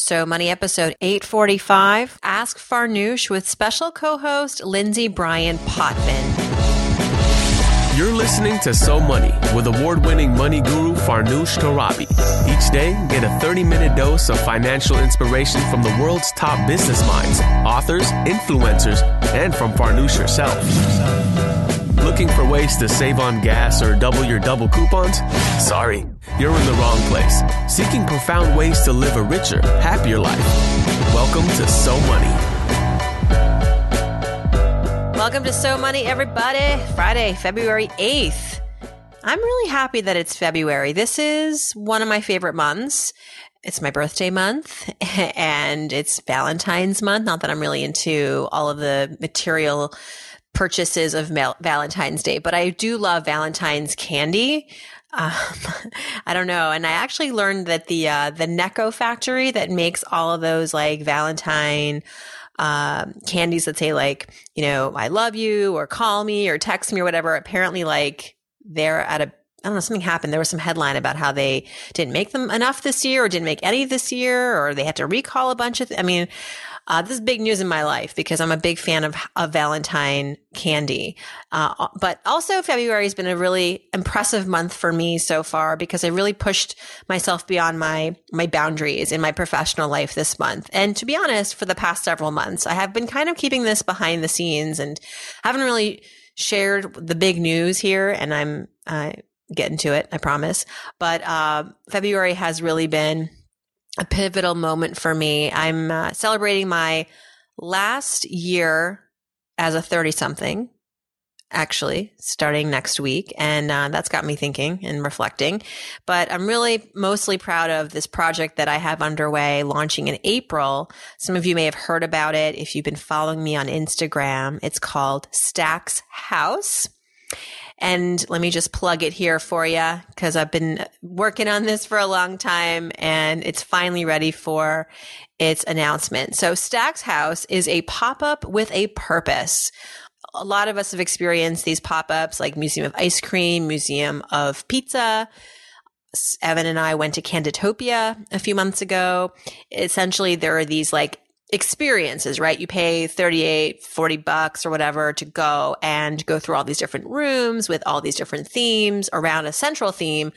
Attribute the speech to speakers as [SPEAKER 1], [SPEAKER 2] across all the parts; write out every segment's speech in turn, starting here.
[SPEAKER 1] So Money episode 845, Ask Farnoosh with special co-host Lindsay Bryan Podvin.
[SPEAKER 2] You're listening to So Money with award-winning money guru Farnoosh Torabi. Each day, get a 30-minute dose of financial inspiration from the world's top business minds, authors, influencers, and from Farnoosh herself. Looking for ways to save on gas or double your double coupons? Sorry, you're in the wrong place. Seeking profound ways to live a richer, happier life. Welcome to So Money.
[SPEAKER 1] Welcome to So Money, everybody. Friday, February 8th. I'm really happy that it's February. This is one of my favorite months. It's my birthday month and it's Valentine's month. Not that I'm really into all of the material purchases of Valentine's Day, but I do love Valentine's candy. Um, I don't know. And I actually learned that the, uh, the Necco factory that makes all of those like Valentine, um, candies that say like, you know, I love you or call me or text me or whatever. Apparently, like they're at a I don't know, something happened. There was some headline about how they didn't make them enough this year or didn't make any this year or they had to recall a bunch of, th- I mean, uh, this is big news in my life because I'm a big fan of, of Valentine candy. Uh, but also February has been a really impressive month for me so far because I really pushed myself beyond my, my boundaries in my professional life this month. And to be honest, for the past several months, I have been kind of keeping this behind the scenes and haven't really shared the big news here. And I'm, uh, getting to it, I promise. But, uh, February has really been a pivotal moment for me. I'm uh, celebrating my last year as a 30 something, actually, starting next week. And uh, that's got me thinking and reflecting. But I'm really mostly proud of this project that I have underway launching in April. Some of you may have heard about it if you've been following me on Instagram. It's called Stacks House. And let me just plug it here for you because I've been working on this for a long time and it's finally ready for its announcement. So Stacks House is a pop up with a purpose. A lot of us have experienced these pop ups like Museum of Ice Cream, Museum of Pizza. Evan and I went to Candytopia a few months ago. Essentially, there are these like experiences, right? You pay 38, 40 bucks or whatever to go and go through all these different rooms with all these different themes around a central theme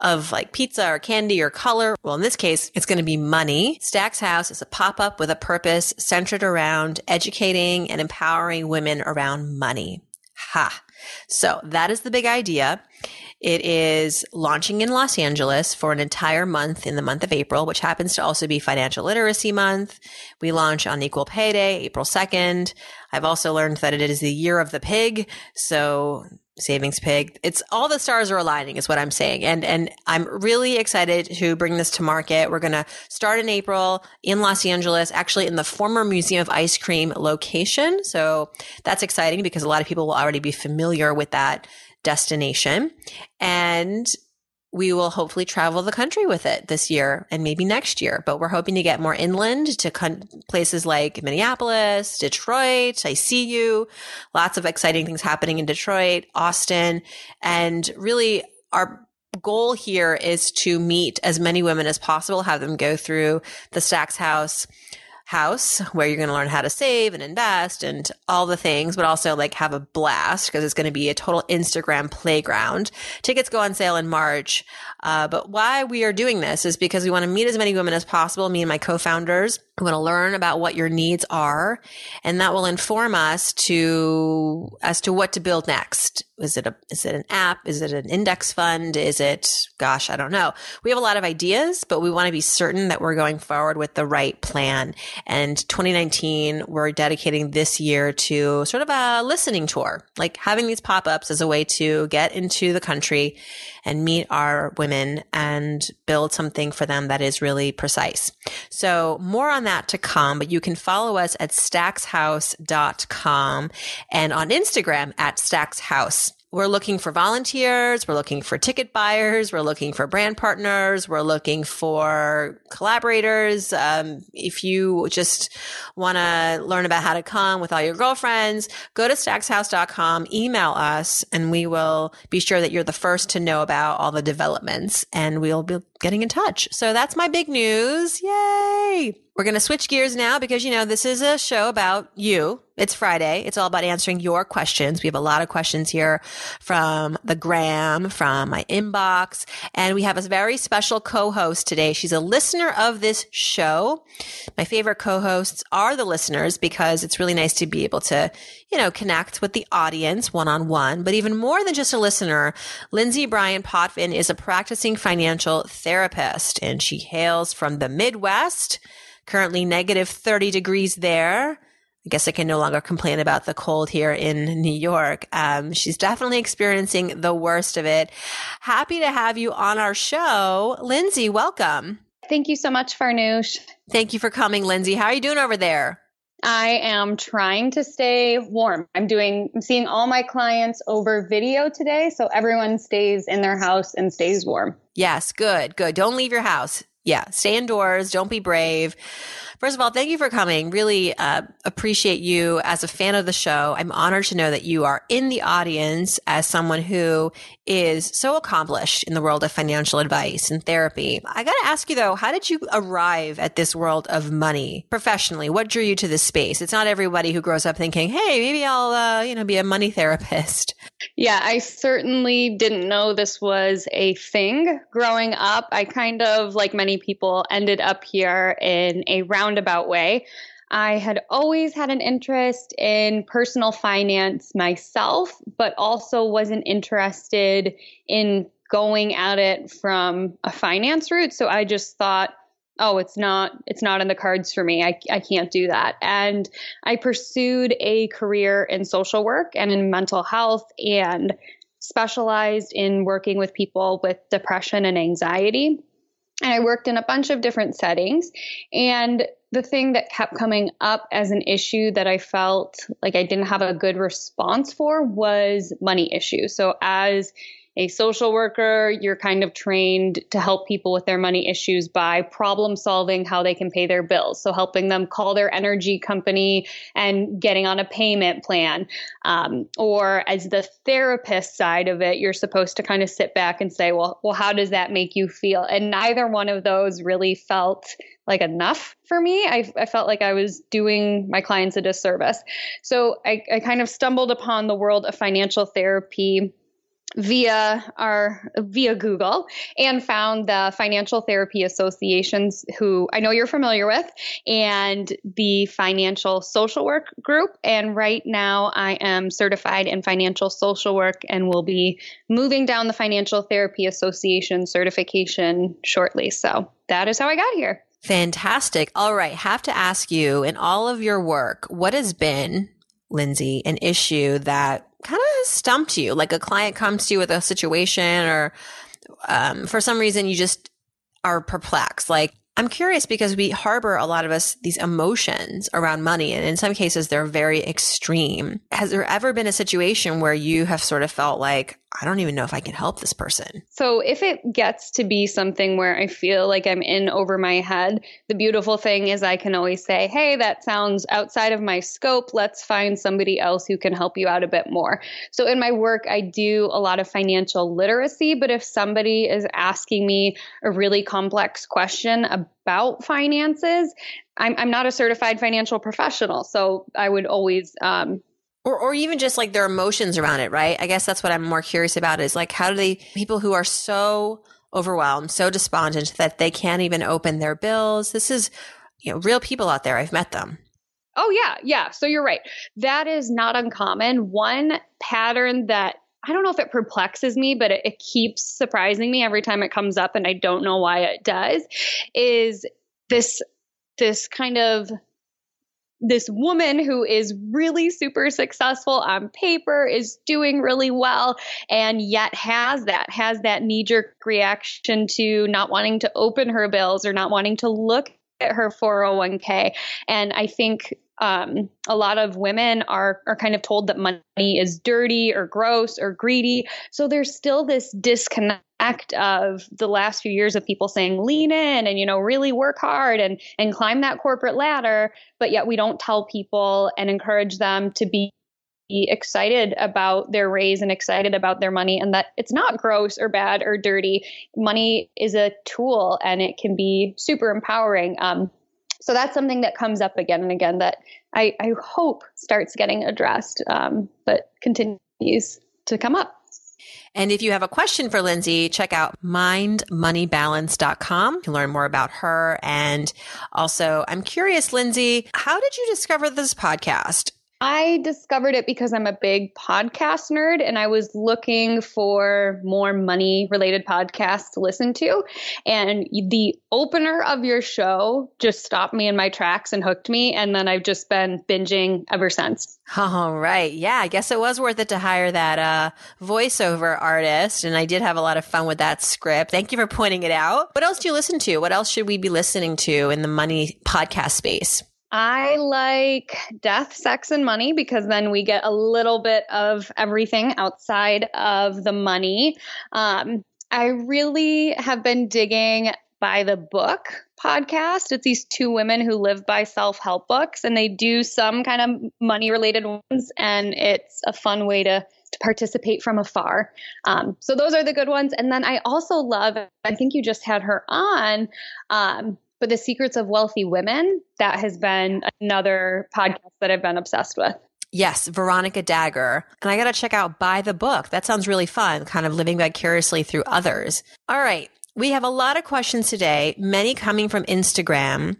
[SPEAKER 1] of like pizza or candy or color. Well, in this case, it's going to be money. Stacks House is a pop up with a purpose centered around educating and empowering women around money. Ha. So that is the big idea. It is launching in Los Angeles for an entire month in the month of April, which happens to also be Financial Literacy Month. We launch on Equal Pay Day, April 2nd. I've also learned that it is the year of the pig. So savings pig. It's all the stars are aligning is what I'm saying. And, and I'm really excited to bring this to market. We're going to start in April in Los Angeles, actually in the former Museum of Ice Cream location. So that's exciting because a lot of people will already be familiar with that destination. And we will hopefully travel the country with it this year and maybe next year. But we're hoping to get more inland to con- places like Minneapolis, Detroit. I see you. Lots of exciting things happening in Detroit, Austin. And really our goal here is to meet as many women as possible, have them go through the Stacks House house where you're going to learn how to save and invest and all the things, but also like have a blast because it's going to be a total Instagram playground. Tickets go on sale in March. Uh, but why we are doing this is because we want to meet as many women as possible. Me and my co-founders we want to learn about what your needs are and that will inform us to as to what to build next. Is it a is it an app? Is it an index fund? Is it gosh i don't know. We have a lot of ideas but we want to be certain that we're going forward with the right plan. And 2019 we're dedicating this year to sort of a listening tour. Like having these pop-ups as a way to get into the country and meet our women and build something for them that is really precise. So more on that to come, but you can follow us at stackshouse.com and on Instagram at stackshouse. We're looking for volunteers. We're looking for ticket buyers. We're looking for brand partners. We're looking for collaborators. Um, if you just want to learn about how to come with all your girlfriends, go to stackshouse.com, email us, and we will be sure that you're the first to know about all the developments. And we'll be getting in touch. So that's my big news. Yay! We're going to switch gears now because, you know, this is a show about you. It's Friday. It's all about answering your questions. We have a lot of questions here from the gram, from my inbox, and we have a very special co-host today. She's a listener of this show. My favorite co-hosts are the listeners because it's really nice to be able to, you know, connect with the audience one on one. But even more than just a listener, Lindsay Bryan Podvin is a practicing financial therapist and she hails from the Midwest currently negative 30 degrees there. I guess I can no longer complain about the cold here in New York. Um, she's definitely experiencing the worst of it. Happy to have you on our show. Lindsay, welcome.
[SPEAKER 3] Thank you so much, Farnoosh.
[SPEAKER 1] Thank you for coming, Lindsay. How are you doing over there?
[SPEAKER 3] I am trying to stay warm. I'm doing, I'm seeing all my clients over video today. So everyone stays in their house and stays warm.
[SPEAKER 1] Yes, good, good. Don't leave your house yeah, stay indoors. Don't be brave. First of all, thank you for coming. Really uh, appreciate you as a fan of the show. I'm honored to know that you are in the audience as someone who is so accomplished in the world of financial advice and therapy. I got to ask you though, how did you arrive at this world of money professionally? What drew you to this space? It's not everybody who grows up thinking, "Hey, maybe I'll uh, you know be a money therapist."
[SPEAKER 3] Yeah, I certainly didn't know this was a thing growing up. I kind of, like many people, ended up here in a roundabout way. I had always had an interest in personal finance myself, but also wasn't interested in going at it from a finance route. So I just thought, oh it's not it's not in the cards for me I, I can't do that and i pursued a career in social work and in mental health and specialized in working with people with depression and anxiety and i worked in a bunch of different settings. And the thing that kept coming up as an issue that i felt like i didn't have a good response for was money issues. So as a social worker, you're kind of trained to help people with their money issues by problem solving how they can pay their bills. So helping them call their energy company and getting on a payment plan. Um, or as the therapist side of it, you're supposed to kind of sit back and say, well, well, how does that make you feel? And neither one of those really felt like enough for me. I, I, felt like I was doing my clients a disservice. So I, I kind of stumbled upon the world of financial therapy via our via Google and found the financial therapy associations who I know you're familiar with and the financial social work group. And right now I am certified in financial social work and will be moving down the financial therapy association certification shortly. So that is how I got here.
[SPEAKER 1] Fantastic. All right have to ask you in all of your work what has been Lindsay an issue that kind of stumped you? Like a client comes to you with a situation or um, for some reason you just are perplexed. Like, I'm curious because we harbor a lot of us these emotions around money, and in some cases, they're very extreme. Has there ever been a situation where you have sort of felt like, I don't even know if I can help this person.
[SPEAKER 3] So, if it gets to be something where I feel like I'm in over my head, the beautiful thing is I can always say, Hey, that sounds outside of my scope. Let's find somebody else who can help you out a bit more. So, in my work, I do a lot of financial literacy, but if somebody is asking me a really complex question about finances, I'm, I'm not a certified financial professional. So, I would always, um,
[SPEAKER 1] or, or even just like their emotions around it, right? I guess that's what I'm more curious about is like, how do they, people who are so overwhelmed, so despondent that they can't even open their bills? This is, you know, real people out there. I've met them.
[SPEAKER 3] Oh, yeah. Yeah. So you're right. That is not uncommon. One pattern that I don't know if it perplexes me, but it, it keeps surprising me every time it comes up, and I don't know why it does, is this this kind of this woman who is really super successful on paper is doing really well and yet has that has that knee jerk reaction to not wanting to open her bills or not wanting to look at her 401k and i think um, a lot of women are are kind of told that money is dirty or gross or greedy. So there's still this disconnect of the last few years of people saying lean in and you know really work hard and and climb that corporate ladder, but yet we don't tell people and encourage them to be excited about their raise and excited about their money and that it's not gross or bad or dirty. Money is a tool and it can be super empowering. Um, so that's something that comes up again and again that I, I hope starts getting addressed, um, but continues to come up.
[SPEAKER 1] And if you have a question for Lindsay, check out mindmoneybalance.com to learn more about her. And also, I'm curious, Lindsay, how did you discover this podcast?
[SPEAKER 3] I discovered it because I'm a big podcast nerd and I was looking for more money related podcasts to listen to. And the opener of your show just stopped me in my tracks and hooked me. And then I've just been binging ever since.
[SPEAKER 1] All right. Yeah, I guess it was worth it to hire that uh, voiceover artist. And I did have a lot of fun with that script. Thank you for pointing it out. What else do you listen to? What else should we be listening to in the money podcast space?
[SPEAKER 3] I like death, sex, and money because then we get a little bit of everything outside of the money. Um, I really have been digging by the book podcast. It's these two women who live by self help books and they do some kind of money related ones, and it's a fun way to. To participate from afar. Um, so, those are the good ones. And then I also love, I think you just had her on, um, but The Secrets of Wealthy Women, that has been another podcast that I've been obsessed with.
[SPEAKER 1] Yes, Veronica Dagher. And I got to check out By the Book. That sounds really fun, kind of living vicariously through others. All right. We have a lot of questions today, many coming from Instagram.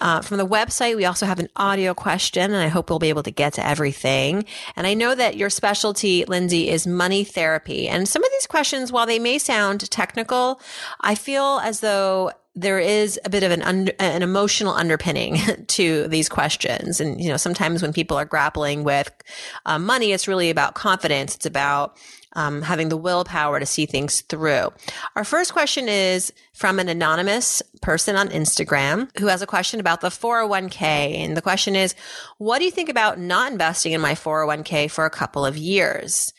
[SPEAKER 1] Uh, from the website, we also have an audio question, and I hope we'll be able to get to everything. And I know that your specialty, Lindsay, is money therapy. And some of these questions, while they may sound technical, I feel as though there is a bit of an under, an emotional underpinning to these questions. And, you know, sometimes when people are grappling with uh, money, it's really about confidence. It's about um, having the willpower to see things through. Our first question is from an anonymous person on Instagram who has a question about the 401k. And the question is, what do you think about not investing in my 401k for a couple of years?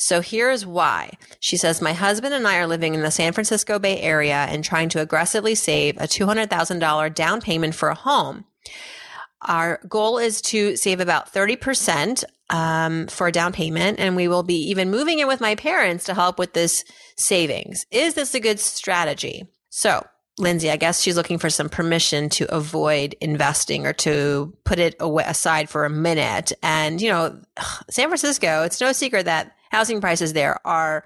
[SPEAKER 1] So here's why. She says, My husband and I are living in the San Francisco Bay Area and trying to aggressively save a $200,000 down payment for a home. Our goal is to save about 30% um, for a down payment, and we will be even moving in with my parents to help with this savings. Is this a good strategy? So, Lindsay, I guess she's looking for some permission to avoid investing or to put it away aside for a minute. And, you know, San Francisco, it's no secret that housing prices there are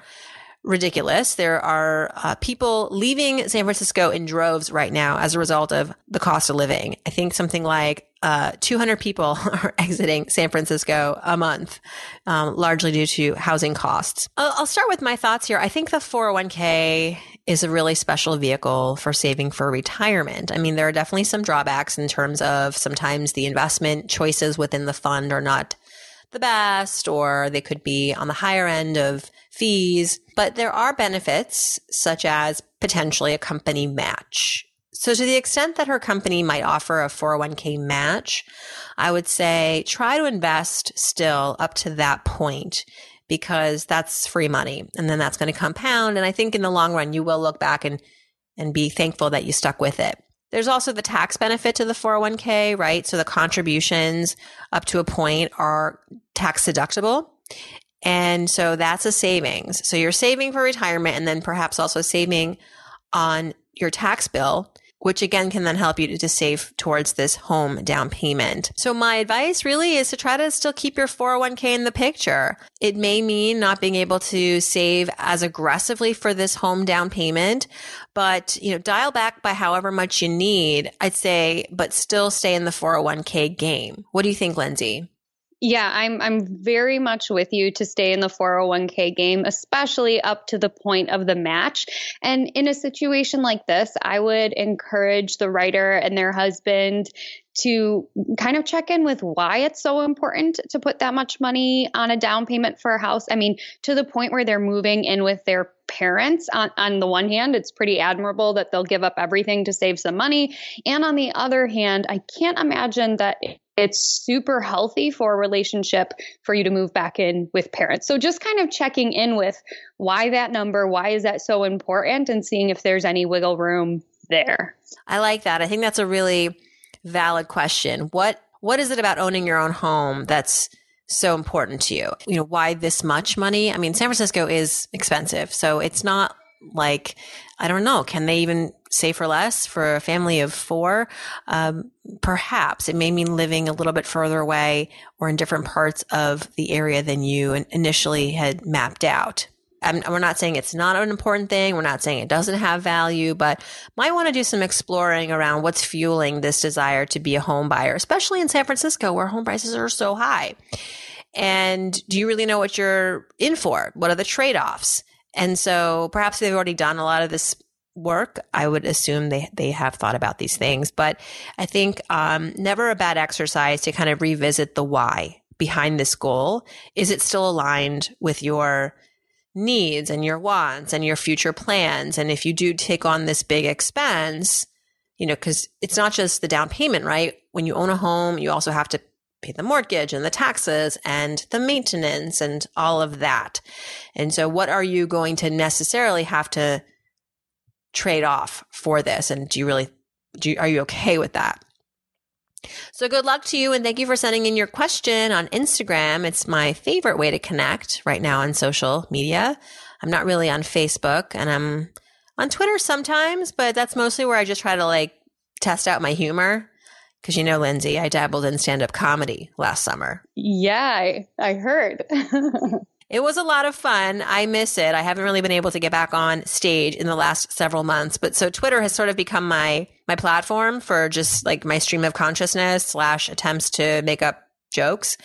[SPEAKER 1] ridiculous. There are uh, people leaving San Francisco in droves right now as a result of the cost of living. I think something like uh, 200 people are exiting San Francisco a month, um, largely due to housing costs. I'll, I'll start with my thoughts here. I think the 401k is a really special vehicle for saving for retirement. I mean, there are definitely some drawbacks in terms of sometimes the investment choices within the fund are not the best or they could be on the higher end of fees. But there are benefits such as potentially a company match. So to the extent that her company might offer a 401k match, I would say try to invest still up to that point because that's free money and then that's going to compound. And I think in the long run, you will look back and, and be thankful that you stuck with it. There's also the tax benefit to the 401k, right? So the contributions up to a point are tax deductible. And so that's a savings. So you're saving for retirement and then perhaps also saving on your tax bill which again can then help you to, save towards this home down payment. So my advice really is to try to still keep your 401k in the picture. It may mean not being able to save as aggressively for this home down payment, but you know, dial back by however much you need, I'd say, but still stay in the 401k game. What do you think, Lindsay?
[SPEAKER 3] Yeah, I'm I'm very much with you to stay in the 401k game, especially up to the point of the match. And in a situation like this, I would encourage the writer and their husband to kind of check in with why it's so important to put that much money on a down payment for a house. I mean, to the point where they're moving in with their parents. On, on the one hand, it's pretty admirable that they'll give up everything to save some money. And on the other hand, I can't imagine that it's super healthy for a relationship for you to move back in with parents. So just kind of checking in with why that number, why is that so important, and seeing if there's any wiggle room there.
[SPEAKER 1] I like that. I think that's a really valid question. What what is it about owning your own home that's so important to you? You know, why this much money? I mean, San Francisco is expensive. So it's not like, I don't know, can they even say for less for a family of four? Um, perhaps it may mean living a little bit further away or in different parts of the area than you initially had mapped out. We're not saying it's not an important thing. We're not saying it doesn't have value, but might want to do some exploring around what's fueling this desire to be a home buyer, especially in San Francisco where home prices are so high. And do you really know what you're in for? What are the trade offs? And so perhaps they've already done a lot of this work. I would assume they, they have thought about these things, but I think, um, never a bad exercise to kind of revisit the why behind this goal. Is it still aligned with your needs and your wants and your future plans. And if you do take on this big expense, you know, because it's not just the down payment, right? When you own a home, you also have to pay the mortgage and the taxes and the maintenance and all of that. And so, what are you going to necessarily have to trade off for this? And do you really, do you, are you okay with that? So good luck to you and thank you for sending in your question on Instagram. It's my favorite way to connect right now on social media. I'm not really on Facebook and I'm on Twitter sometimes, but that's mostly where I just try to like test out my humor. Cause you know, Lindsay, I dabbled in stand up comedy last summer.
[SPEAKER 3] Yeah, I, I heard.
[SPEAKER 1] It was a lot of fun. I miss it. I haven't really been able to get back on stage in the last several months, but so Twitter has sort of become my my platform for just like my stream of consciousness slash attempts to make up jokes,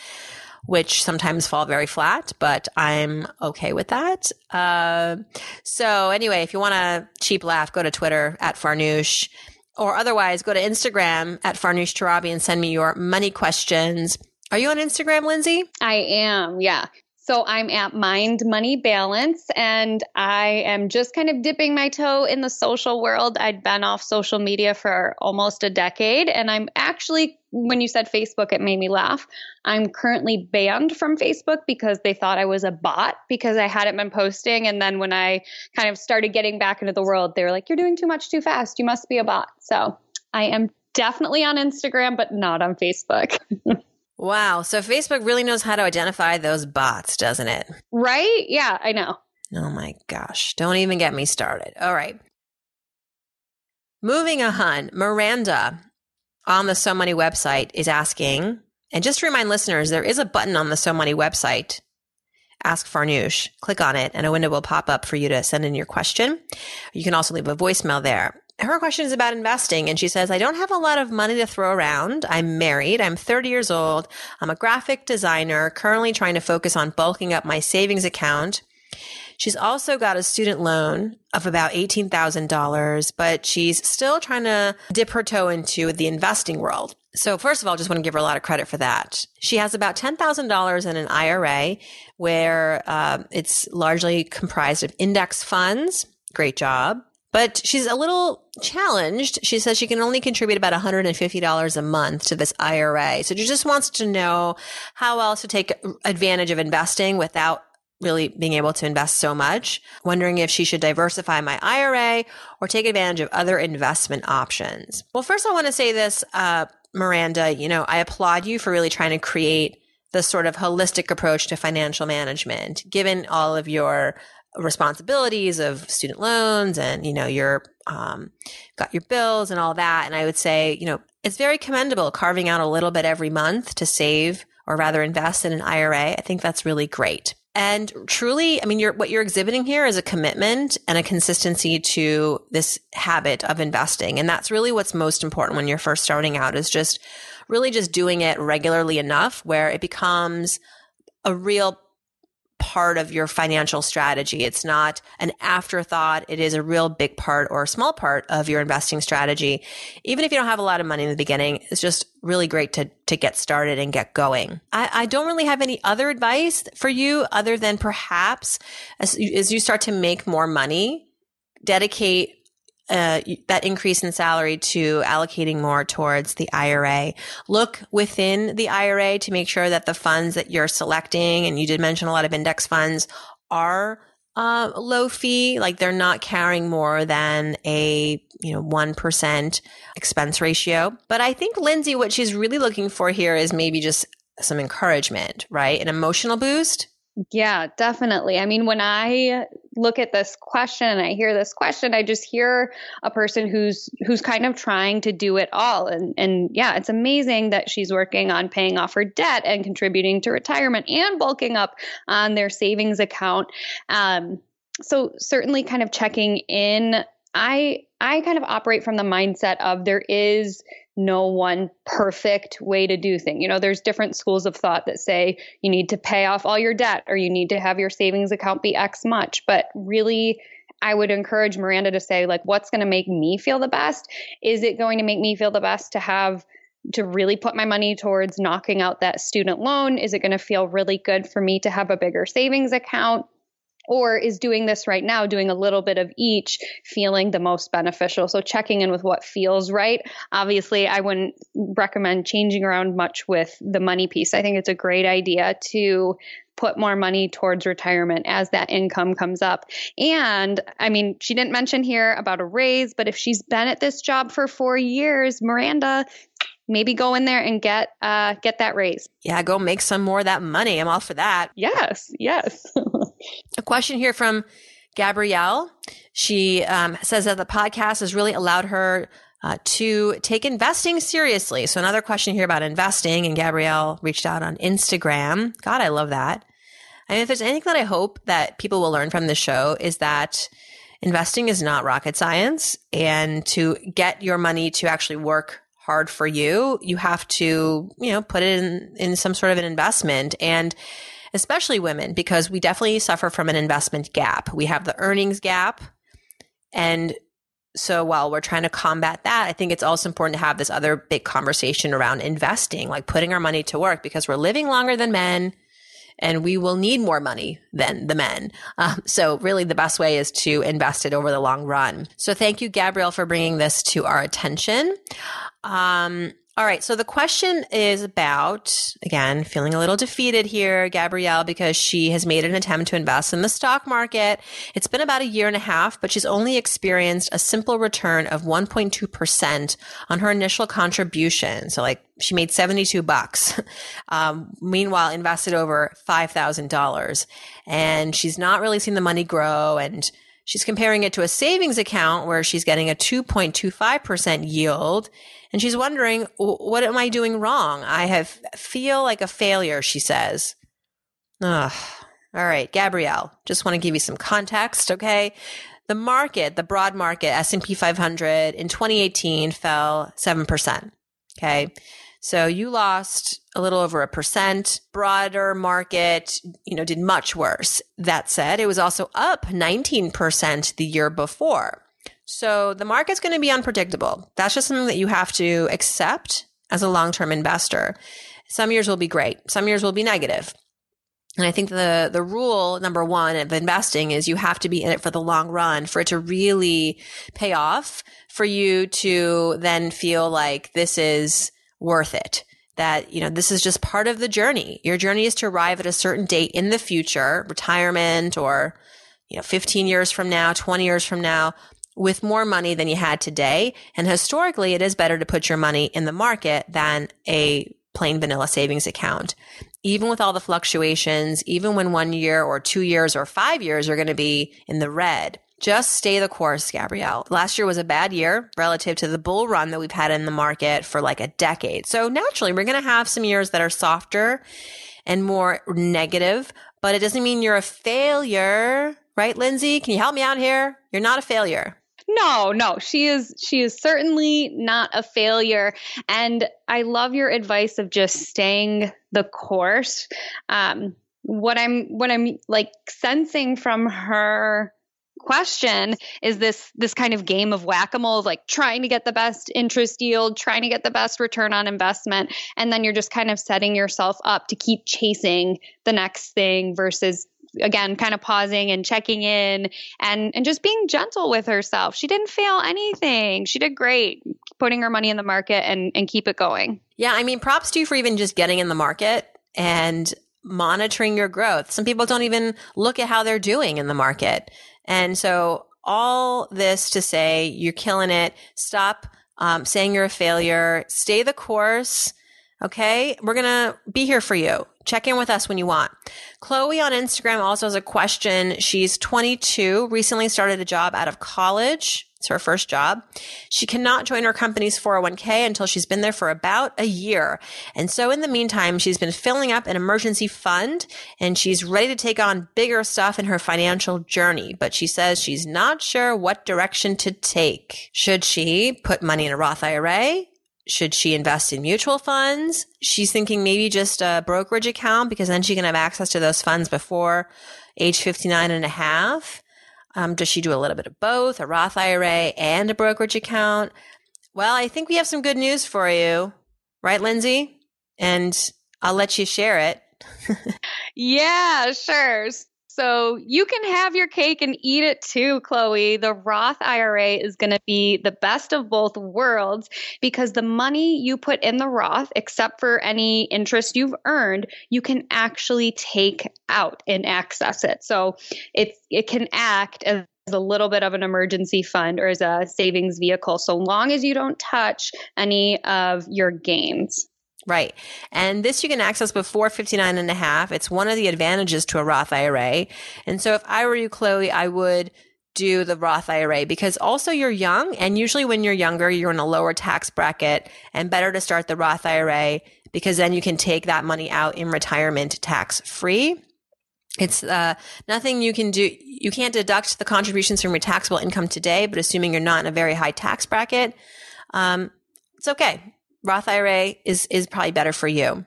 [SPEAKER 1] which sometimes fall very flat, but I'm okay with that. Uh, so anyway, if you want a cheap laugh, go to Twitter at Farnoosh or otherwise go to Instagram at Farnoosh Torabi and send me your money questions. Are you on Instagram, Lindsay?
[SPEAKER 3] I am, yeah. So I'm at Mind Money Balance and I am just kind of dipping my toe in the social world. I'd been off social media for almost a decade and I'm actually when you said Facebook it made me laugh. I'm currently banned from Facebook because they thought I was a bot because I hadn't been posting and then when I kind of started getting back into the world they were like you're doing too much too fast. You must be a bot. So I am definitely on Instagram but not on Facebook.
[SPEAKER 1] Wow. So Facebook really knows how to identify those bots, doesn't it?
[SPEAKER 3] Right? Yeah, I know.
[SPEAKER 1] Oh my gosh. Don't even get me started. All right. Moving on, Miranda on the So Money website is asking, and just to remind listeners, there is a button on the So Money website, Ask Farnoosh. Click on it, and a window will pop up for you to send in your question. You can also leave a voicemail there her question is about investing and she says, I don't have a lot of money to throw around. I'm married. I'm 30 years old. I'm a graphic designer currently trying to focus on bulking up my savings account. She's also got a student loan of about $18,000, but she's still trying to dip her toe into the investing world. So first of all, just want to give her a lot of credit for that. She has about $10,000 in an IRA where uh, it's largely comprised of index funds. Great job. But she's a little challenged. She says she can only contribute about $150 a month to this IRA. So she just wants to know how else to take advantage of investing without really being able to invest so much. Wondering if she should diversify my IRA or take advantage of other investment options. Well, first I want to say this, uh, Miranda, you know, I applaud you for really trying to create the sort of holistic approach to financial management, given all of your responsibilities of student loans and you know you're um, got your bills and all that. And i would say you know it's very commendable carving out a little bit every month to save or rather invest in an ira i think that's really great. And truly i mean you're what you're exhibiting here is a commitment and a consistency to this habit of investing. And that's really what's most important when you're first starting out is just really just doing it regularly enough where it becomes a real part of your financial strategy. It's not an afterthought. It is a real big part or a small part of your investing strategy. Even if you don't have a lot of money in the beginning, it's just really great to, to get started and get going. I, I don't really have any other advice for you other than perhaps as, as you start to make more money, dedicate uh, that increase in salary to allocating more towards the IRA. Look within the IRA to make sure that the funds that you're selecting, and you did mention a lot of index funds, are uh, low fee, like they're not carrying more than a you know one percent expense ratio. But I think Lindsay, what she's really looking for here is maybe just some encouragement, right? An emotional boost.
[SPEAKER 3] Yeah, definitely. I mean, when I look at this question and I hear this question, I just hear a person who's who's kind of trying to do it all. And and yeah, it's amazing that she's working on paying off her debt and contributing to retirement and bulking up on their savings account. Um, so certainly kind of checking in. I I kind of operate from the mindset of there is no one perfect way to do things. You know, there's different schools of thought that say you need to pay off all your debt or you need to have your savings account be X much. But really, I would encourage Miranda to say, like, what's going to make me feel the best? Is it going to make me feel the best to have to really put my money towards knocking out that student loan? Is it going to feel really good for me to have a bigger savings account? Or is doing this right now, doing a little bit of each, feeling the most beneficial. So checking in with what feels right. Obviously, I wouldn't recommend changing around much with the money piece. I think it's a great idea to put more money towards retirement as that income comes up. And I mean, she didn't mention here about a raise, but if she's been at this job for four years, Miranda, maybe go in there and get uh, get that raise.
[SPEAKER 1] Yeah, go make some more of that money. I'm all for that.
[SPEAKER 3] Yes, yes.
[SPEAKER 1] A question here from Gabrielle. She um, says that the podcast has really allowed her uh, to take investing seriously. So another question here about investing, and Gabrielle reached out on Instagram. God, I love that. I mean, if there's anything that I hope that people will learn from the show is that investing is not rocket science, and to get your money to actually work hard for you, you have to, you know, put it in in some sort of an investment and especially women, because we definitely suffer from an investment gap. We have the earnings gap. And so while we're trying to combat that, I think it's also important to have this other big conversation around investing, like putting our money to work because we're living longer than men and we will need more money than the men. Um, so really the best way is to invest it over the long run. So thank you, Gabrielle, for bringing this to our attention. Um, all right. So the question is about, again, feeling a little defeated here, Gabrielle, because she has made an attempt to invest in the stock market. It's been about a year and a half, but she's only experienced a simple return of 1.2% on her initial contribution. So like she made 72 bucks. Um, meanwhile, invested over $5,000 and she's not really seen the money grow and She's comparing it to a savings account where she's getting a 2.25% yield and she's wondering, what am I doing wrong? I have feel like a failure, she says. Ugh. All right, Gabrielle, just want to give you some context, okay? The market, the broad market, S&P 500 in 2018 fell 7%. Okay. So you lost a little over a percent. Broader market, you know, did much worse. That said, it was also up 19% the year before. So the market's going to be unpredictable. That's just something that you have to accept as a long term investor. Some years will be great, some years will be negative. And I think the the rule number one of investing is you have to be in it for the long run for it to really pay off for you to then feel like this is worth it. That, you know, this is just part of the journey. Your journey is to arrive at a certain date in the future, retirement or, you know, 15 years from now, 20 years from now, with more money than you had today. And historically, it is better to put your money in the market than a plain vanilla savings account. Even with all the fluctuations, even when one year or two years or five years are going to be in the red, just stay the course, Gabrielle. Last year was a bad year relative to the bull run that we've had in the market for like a decade. So naturally, we're going to have some years that are softer and more negative, but it doesn't mean you're a failure, right, Lindsay? Can you help me out here? You're not a failure.
[SPEAKER 3] No, no, she is she is certainly not a failure and I love your advice of just staying the course. Um what I'm what I'm like sensing from her question is this this kind of game of whack-a-mole like trying to get the best interest yield trying to get the best return on investment and then you're just kind of setting yourself up to keep chasing the next thing versus again kind of pausing and checking in and and just being gentle with herself. She didn't fail anything. She did great putting her money in the market and and keep it going.
[SPEAKER 1] Yeah i mean props to you for even just getting in the market and monitoring your growth. Some people don't even look at how they're doing in the market. And so all this to say you're killing it. Stop um, saying you're a failure. Stay the course Okay. We're to be here for you. Check in with us when you want. Chloe on Instagram also has a question. She's 22, recently started a job out of college. It's her first job. She cannot join her company's 401k until she's been there for about a year. And so in the meantime, she's been filling up an emergency fund and she's ready to take on bigger stuff in her financial journey. But she says she's not sure what direction to take. Should she put money in a Roth IRA? Should she invest in mutual funds? She's thinking maybe just a brokerage account because then she can have access to those funds before age 59 and a half. Um, does she do a little bit of both, a Roth IRA and a brokerage account? Well, I think we have some good news for you, right, Lindsay? And I'll let you share it.
[SPEAKER 3] yeah, sure. So you can have your cake and eat it too, Chloe. The Roth IRA is going to be the best of both worlds because the money you put in the Roth, except for any interest you've earned, you can actually take out and access it. So it it can act as a little bit of an emergency fund or as a savings vehicle so long as you don't touch any of your gains.
[SPEAKER 1] Right. And this you can access before 59 and a half. It's one of the advantages to a Roth IRA. And so if I were you, Chloe, I would do the Roth IRA because also you're young. And usually when you're younger, you're in a lower tax bracket and better to start the Roth IRA because then you can take that money out in retirement tax free. It's uh, nothing you can do. You can't deduct the contributions from your taxable income today, but assuming you're not in a very high tax bracket, um, it's okay. Roth IRA is, is probably better for you.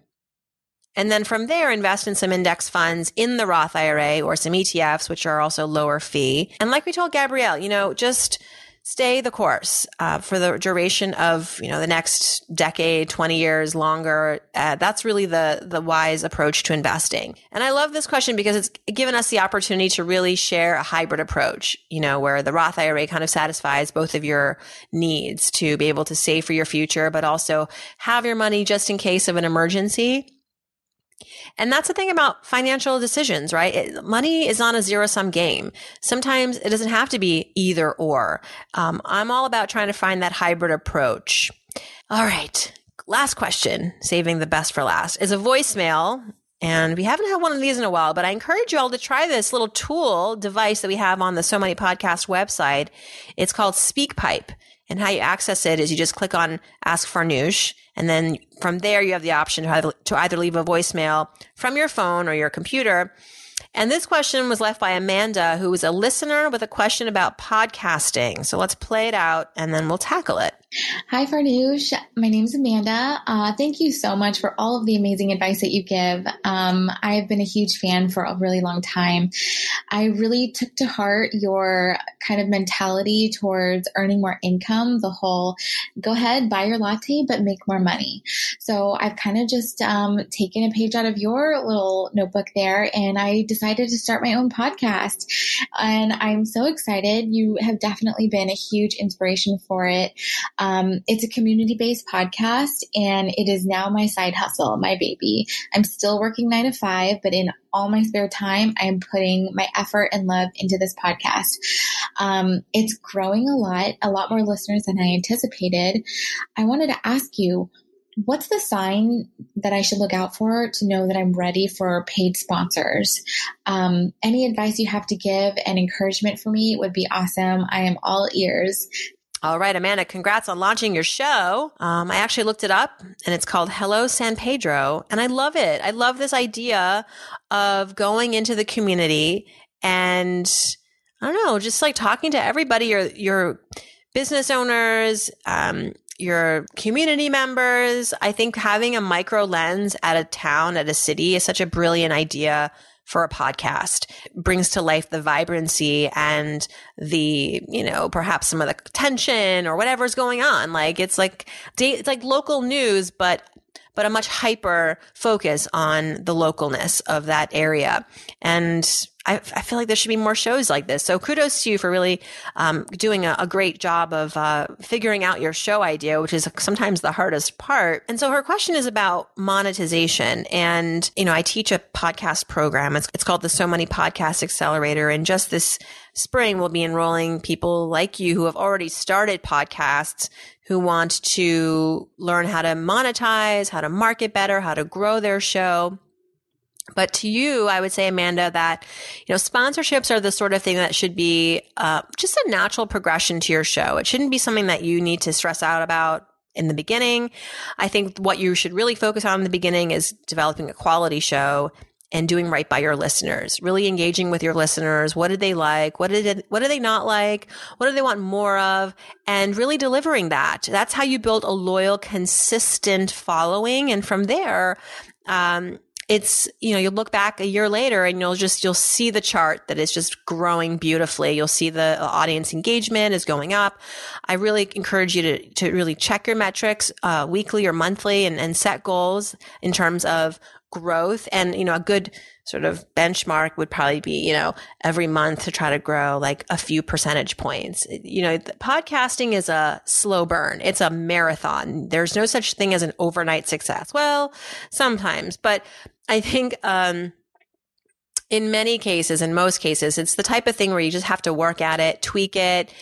[SPEAKER 1] And then from there, invest in some index funds in the Roth IRA or some ETFs, which are also lower fee. And like we told Gabrielle, you know, just stay the course uh, for the duration of you know the next decade 20 years longer. Uh, that's really the the wise approach to investing. And i love this question because it's given us the opportunity to really share a hybrid approach you know where the roth ira kind of satisfies both of your needs to be able to save for your future but also have your money just in case of an emergency and that's the thing about financial decisions, right? It, money is not a zero sum game. Sometimes it doesn't have to be either or. Um, I'm all about trying to find that hybrid approach. All right. Last question, saving the best for last, is a voicemail. And we haven't had one of these in a while, but I encourage you all to try this little tool device that we have on the So Money Podcast website. It's called SpeakPipe. And how you access it is you just click on Ask Farnoosh and then from there, you have the option to either leave a voicemail from your phone or your computer. And this question was left by Amanda, who was a listener with a question about podcasting. So let's play it out and then we'll tackle it.
[SPEAKER 4] Hi, Farnoosh. My name is Amanda. Uh, thank you so much for all of the amazing advice that you give. Um, I've been a huge fan for a really long time. I really took to heart your kind of mentality towards earning more income, the whole go ahead, buy your latte, but make more money. So I've kind of just um, taken a page out of your little notebook there and I decided to start my own podcast. And I'm so excited. You have definitely been a huge inspiration for it. Um, it's a community based podcast and it is now my side hustle, my baby. I'm still working nine to five, but in all my spare time, I am putting my effort and love into this podcast. Um, it's growing a lot, a lot more listeners than I anticipated. I wanted to ask you, what's the sign that I should look out for to know that I'm ready for paid sponsors? Um, any advice you have to give and encouragement for me would be awesome. I am all ears.
[SPEAKER 1] All right, Amanda, congrats on launching your show. Um, I actually looked it up and it's called Hello San Pedro. And I love it. I love this idea of going into the community and I don't know, just like talking to everybody, your, your business owners, um, your community members. I think having a micro lens at a town, at a city is such a brilliant idea for a podcast brings to life the vibrancy and the you know perhaps some of the tension or whatever's going on. Like it's like it's like local news but but a much hyper focus on the localness of that area. And I, I, feel like there should be more shows like this. So kudos to you for really um, doing a, a, great job of uh, figuring out your show idea, which is sometimes the hardest part. And so her question is about monetization. And, you know, I teach a podcast program. It's, it's called the So Money Podcast Accelerator. And just this spring, we'll be enrolling people like you who have already started podcasts who want to learn how to monetize, how to market better, how to grow their show. But to you, I would say, Amanda, that, you know, sponsorships are the sort of thing that should be uh, just a natural progression to your show. It shouldn't be something that you need to stress out about in the beginning. I think what you should really focus on in the beginning is developing a quality show and doing right by your listeners, really engaging with your listeners. What did they like? What did what do they not like? What do they want more of? And really delivering that. That's how you build a loyal, consistent following. And from there, um, it's you know you'll look back a year later and you'll just you'll see the chart that is just growing beautifully. You'll see the audience engagement is going up. I really encourage you to to really check your metrics uh, weekly or monthly and, and set goals in terms of growth and you know a good sort of benchmark would probably be you know every month to try to grow like a few percentage points. You know podcasting is a slow burn. It's a marathon. There's no such thing as an overnight success. Well sometimes but i think um in many cases in most cases it's the type of thing where you just have to work at it tweak it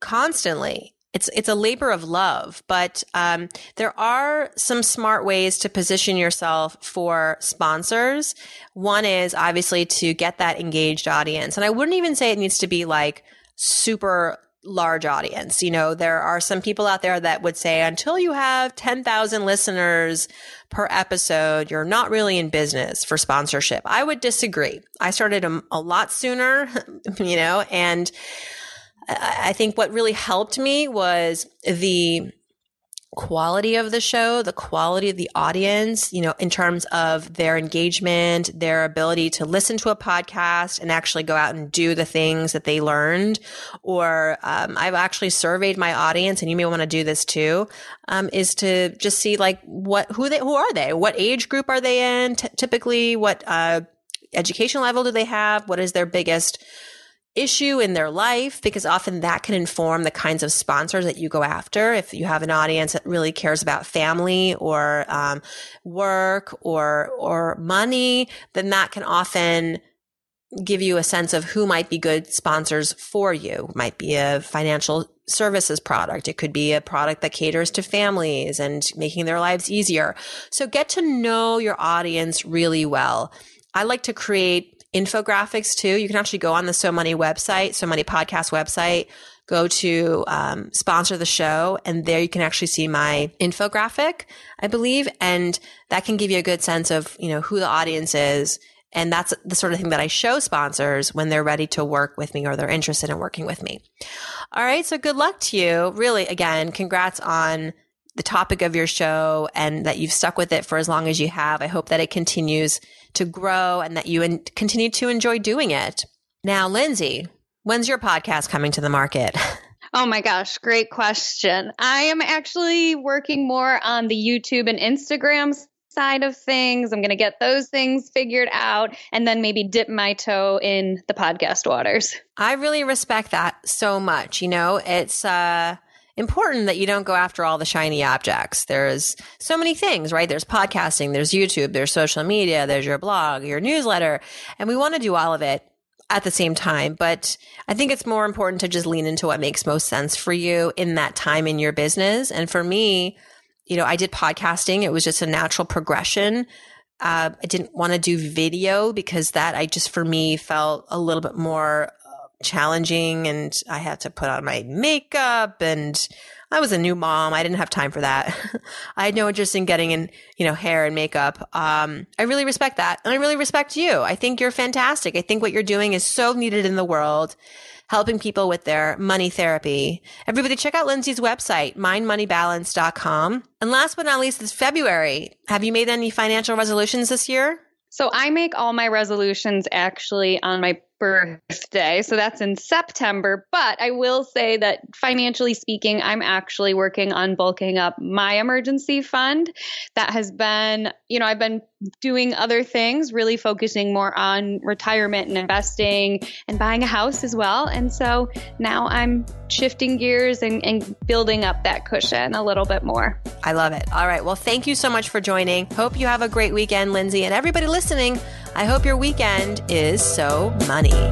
[SPEAKER 1] constantly it's it's a labor of love, but um, there are some smart ways to position yourself for sponsors. One is obviously to get that engaged audience, and I wouldn't even say it needs to be like super large audience. You know, there are some people out there that would say until you have 10,000 listeners per episode, you're not really in business for sponsorship. I would disagree. I started a, a lot sooner, you know, and I think what really helped me was the quality of the show, the quality of the audience, you know, in terms of their engagement, their ability to listen to a podcast and actually go out and do the things that they learned. Or um, I've actually surveyed my audience, and you may want to do this too, um, is to just see like what who they who are they, what age group are they in, T- typically, what uh, education level do they have, what is their biggest issue in their life because often that can inform the kinds of sponsors that you go after. If you have an audience that really cares about family or um, work or or money, then that can often give you a sense of who might be good sponsors for you. It might be a financial services product. It could be a product that caters to families and making their lives easier. So get to know your audience really well. I like to create infographics too. You can actually go on the So Money website, So Money podcast website, go to um, sponsor the show, and there you can actually see my infographic, I believe, and that can give you a good sense of you know who the audience is. And that's the sort of thing that I show sponsors when they're ready to work with me or they're interested in working with me. All right. So good luck to you. Really, again, congrats on the topic of your show and that you've stuck with it for as long as you have. I hope that it continues to grow and that you in- continue to enjoy doing it. Now, Lindsay, when's your podcast coming to the market?
[SPEAKER 3] Oh my gosh, great question. I am actually working more on the YouTube and Instagram side of things. I'm going to get those things figured out and then maybe dip my toe in the podcast waters.
[SPEAKER 1] I really respect that so much. You know, it's uh important that you don't go after all the shiny objects. There's so many things, right? There's podcasting, there's YouTube, there's social media, there's your blog, your newsletter, and we want to do all of it at the same time. But I think it's more important to just lean into what makes most sense for you in that time in your business. And for me, you know, I did podcasting. It was just a natural progression. Uh, I didn't want to do video because that I just for me felt a little bit more challenging and I had to put on my makeup and I was a new mom. I didn't have time for that. I had no interest in getting in, you know, hair and makeup. Um, I really respect that. And I really respect you. I think you're fantastic. I think what you're doing is so needed in the world, helping people with their money therapy. Everybody check out Lindsay's website, mindmoneybalance.com. And last but not least, this February. Have you made any financial resolutions this year?
[SPEAKER 3] So I make all my resolutions actually on my birthday. So that's in September. But I will say that financially speaking, I'm actually working on bulking up my emergency fund. That has been, you know, I've been doing other things, really focusing more on retirement and investing and buying a house as well. And so now I'm shifting gears and, and building up that cushion a little bit more.
[SPEAKER 1] I love it. All right. Well, thank you so much for joining. Hope you have a great weekend, Lindsay. And everybody listening, I hope your weekend is so money.